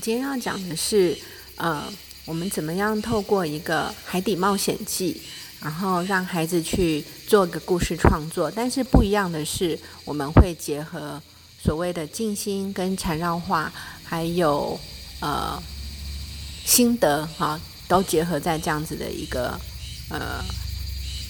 今天要讲的是，呃，我们怎么样透过一个海底冒险记，然后让孩子去做个故事创作。但是不一样的是，我们会结合所谓的静心跟缠绕画，还有呃心得哈，都结合在这样子的一个呃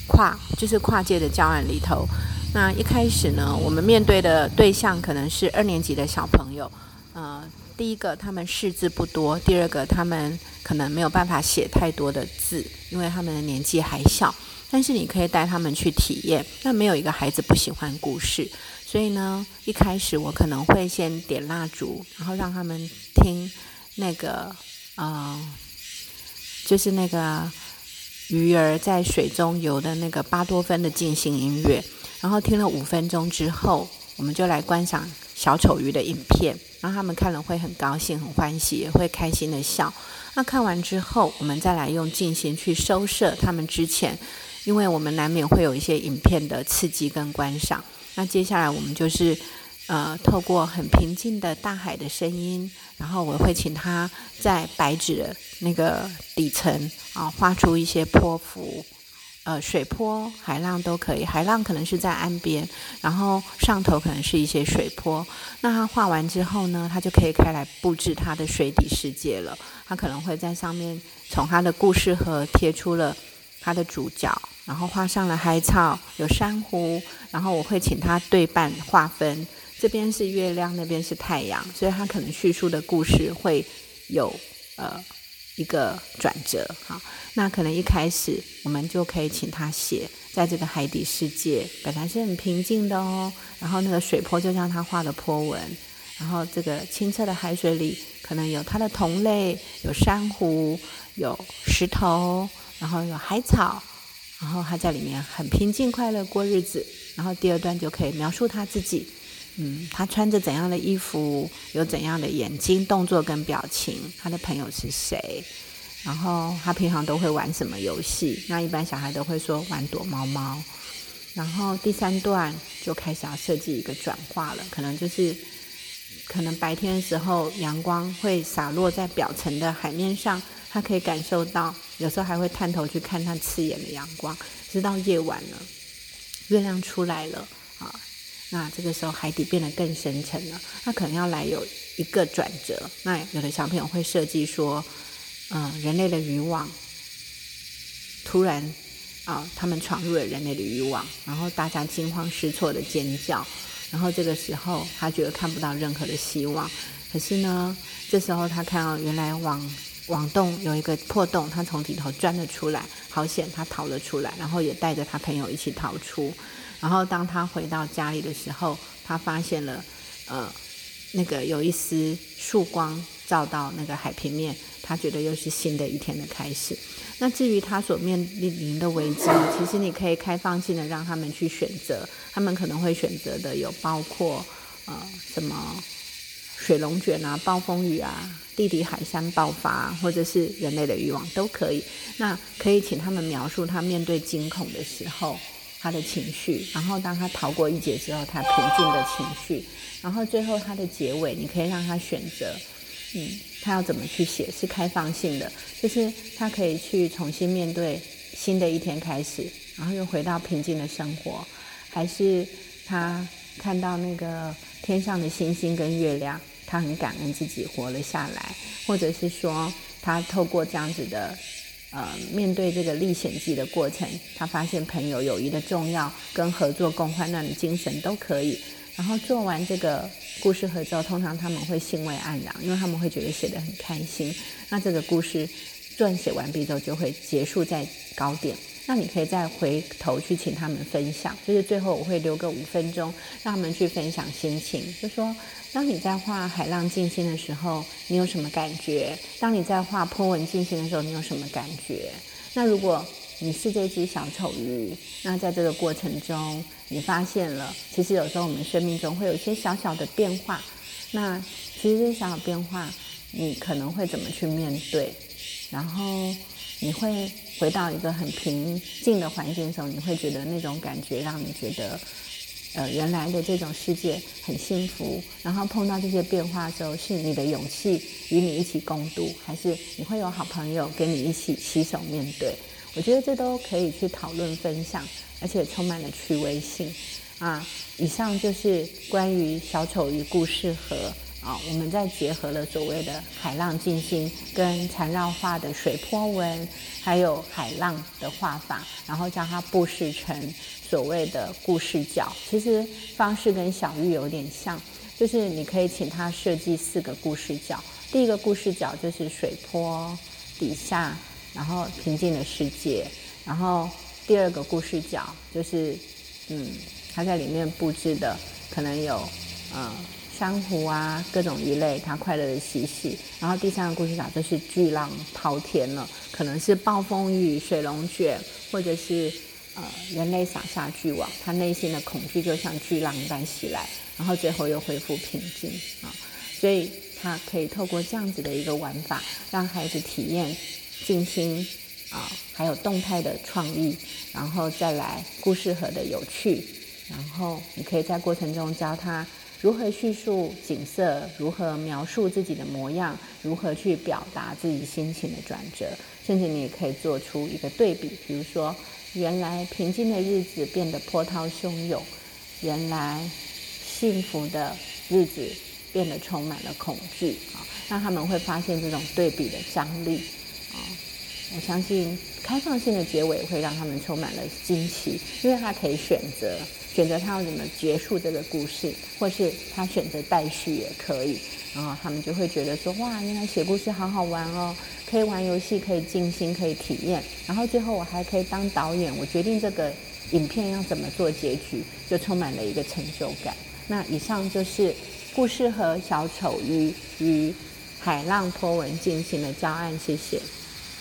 跨，就是跨界的教案里头。那一开始呢，我们面对的对象可能是二年级的小朋友，呃。第一个，他们识字不多；第二个，他们可能没有办法写太多的字，因为他们的年纪还小。但是你可以带他们去体验。那没有一个孩子不喜欢故事，所以呢，一开始我可能会先点蜡烛，然后让他们听那个，呃，就是那个鱼儿在水中游的那个巴多芬的进行音乐。然后听了五分钟之后，我们就来观赏小丑鱼的影片。然后他们看了会很高兴、很欢喜，也会开心的笑。那看完之后，我们再来用静心去收摄他们之前，因为我们难免会有一些影片的刺激跟观赏。那接下来我们就是呃，透过很平静的大海的声音，然后我会请他在白纸的那个底层啊，画出一些波幅。呃，水波、海浪都可以。海浪可能是在岸边，然后上头可能是一些水波。那他画完之后呢，他就可以开来布置他的水底世界了。他可能会在上面从他的故事盒贴出了他的主角，然后画上了海草、有珊瑚，然后我会请他对半划分，这边是月亮，那边是太阳，所以他可能叙述的故事会有呃。一个转折，好，那可能一开始我们就可以请他写，在这个海底世界本来是很平静的哦，然后那个水波就像他画的波纹，然后这个清澈的海水里可能有它的同类，有珊瑚，有石头，然后有海草，然后他在里面很平静快乐过日子，然后第二段就可以描述他自己。嗯，他穿着怎样的衣服，有怎样的眼睛、动作跟表情？他的朋友是谁？然后他平常都会玩什么游戏？那一般小孩都会说玩躲猫猫。然后第三段就开始要设计一个转化了，可能就是可能白天的时候阳光会洒落在表层的海面上，他可以感受到，有时候还会探头去看他刺眼的阳光。直到夜晚了，月亮出来了啊。那这个时候海底变得更深沉了，那可能要来有一个转折。那有的小朋友会设计说，嗯，人类的渔网突然啊，他们闯入了人类的渔网，然后大家惊慌失措的尖叫，然后这个时候他觉得看不到任何的希望。可是呢，这时候他看到原来网网洞有一个破洞，他从里头钻了出来，好险他逃了出来，然后也带着他朋友一起逃出。然后当他回到家里的时候，他发现了，呃，那个有一丝曙光照到那个海平面，他觉得又是新的一天的开始。那至于他所面临的危机，其实你可以开放性的让他们去选择，他们可能会选择的有包括呃什么水龙卷啊、暴风雨啊、地底海山爆发，或者是人类的欲望都可以。那可以请他们描述他面对惊恐的时候。他的情绪，然后当他逃过一劫之后，他平静的情绪，然后最后他的结尾，你可以让他选择，嗯，他要怎么去写，是开放性的，就是他可以去重新面对新的一天开始，然后又回到平静的生活，还是他看到那个天上的星星跟月亮，他很感恩自己活了下来，或者是说他透过这样子的。呃，面对这个历险记的过程，他发现朋友友谊的重要，跟合作共患难的精神都可以。然后做完这个故事合之后，通常他们会兴味盎然，因为他们会觉得写得很开心。那这个故事撰写完毕之后，就会结束在高点。那你可以再回头去请他们分享，就是最后我会留个五分钟，让他们去分享心情，就说。当你在画海浪静心的时候，你有什么感觉？当你在画波纹静心的时候，你有什么感觉？那如果你是这只小丑鱼，那在这个过程中，你发现了，其实有时候我们生命中会有一些小小的变化。那其实这些小小变化，你可能会怎么去面对？然后你会回到一个很平静的环境的时候，你会觉得那种感觉让你觉得呃，原来的这种世界很幸福，然后碰到这些变化的时候，是你的勇气与你一起共度，还是你会有好朋友跟你一起携手面对？我觉得这都可以去讨论分享，而且充满了趣味性啊。以上就是关于小丑鱼故事和啊，我们再结合了所谓的海浪静心跟缠绕画的水波纹，还有海浪的画法，然后将它布饰成。所谓的故事角，其实方式跟小玉有点像，就是你可以请他设计四个故事角。第一个故事角就是水坡底下，然后平静的世界。然后第二个故事角就是，嗯，他在里面布置的可能有，嗯，珊瑚啊，各种鱼类，它快乐的嬉戏。然后第三个故事角就是巨浪滔天了，可能是暴风雨、水龙卷，或者是。呃，人类撒下巨网，他内心的恐惧就像巨浪一般袭来，然后最后又恢复平静啊。所以他可以透过这样子的一个玩法，让孩子体验静心啊，还有动态的创意，然后再来故事盒的有趣，然后你可以在过程中教他如何叙述景色，如何描述自己的模样，如何去表达自己心情的转折，甚至你也可以做出一个对比，比如说。原来平静的日子变得波涛汹涌，原来幸福的日子变得充满了恐惧啊！那他们会发现这种对比的张力啊！我相信开放性的结尾会让他们充满了惊奇，因为他可以选择选择他要怎么结束这个故事，或是他选择待续也可以。然后他们就会觉得说：哇，原来写故事好好玩哦！可以玩游戏，可以静心，可以体验。然后最后我还可以当导演，我决定这个影片要怎么做结局，就充满了一个成就感。那以上就是故事和小丑鱼与海浪波纹进行的教案，谢谢。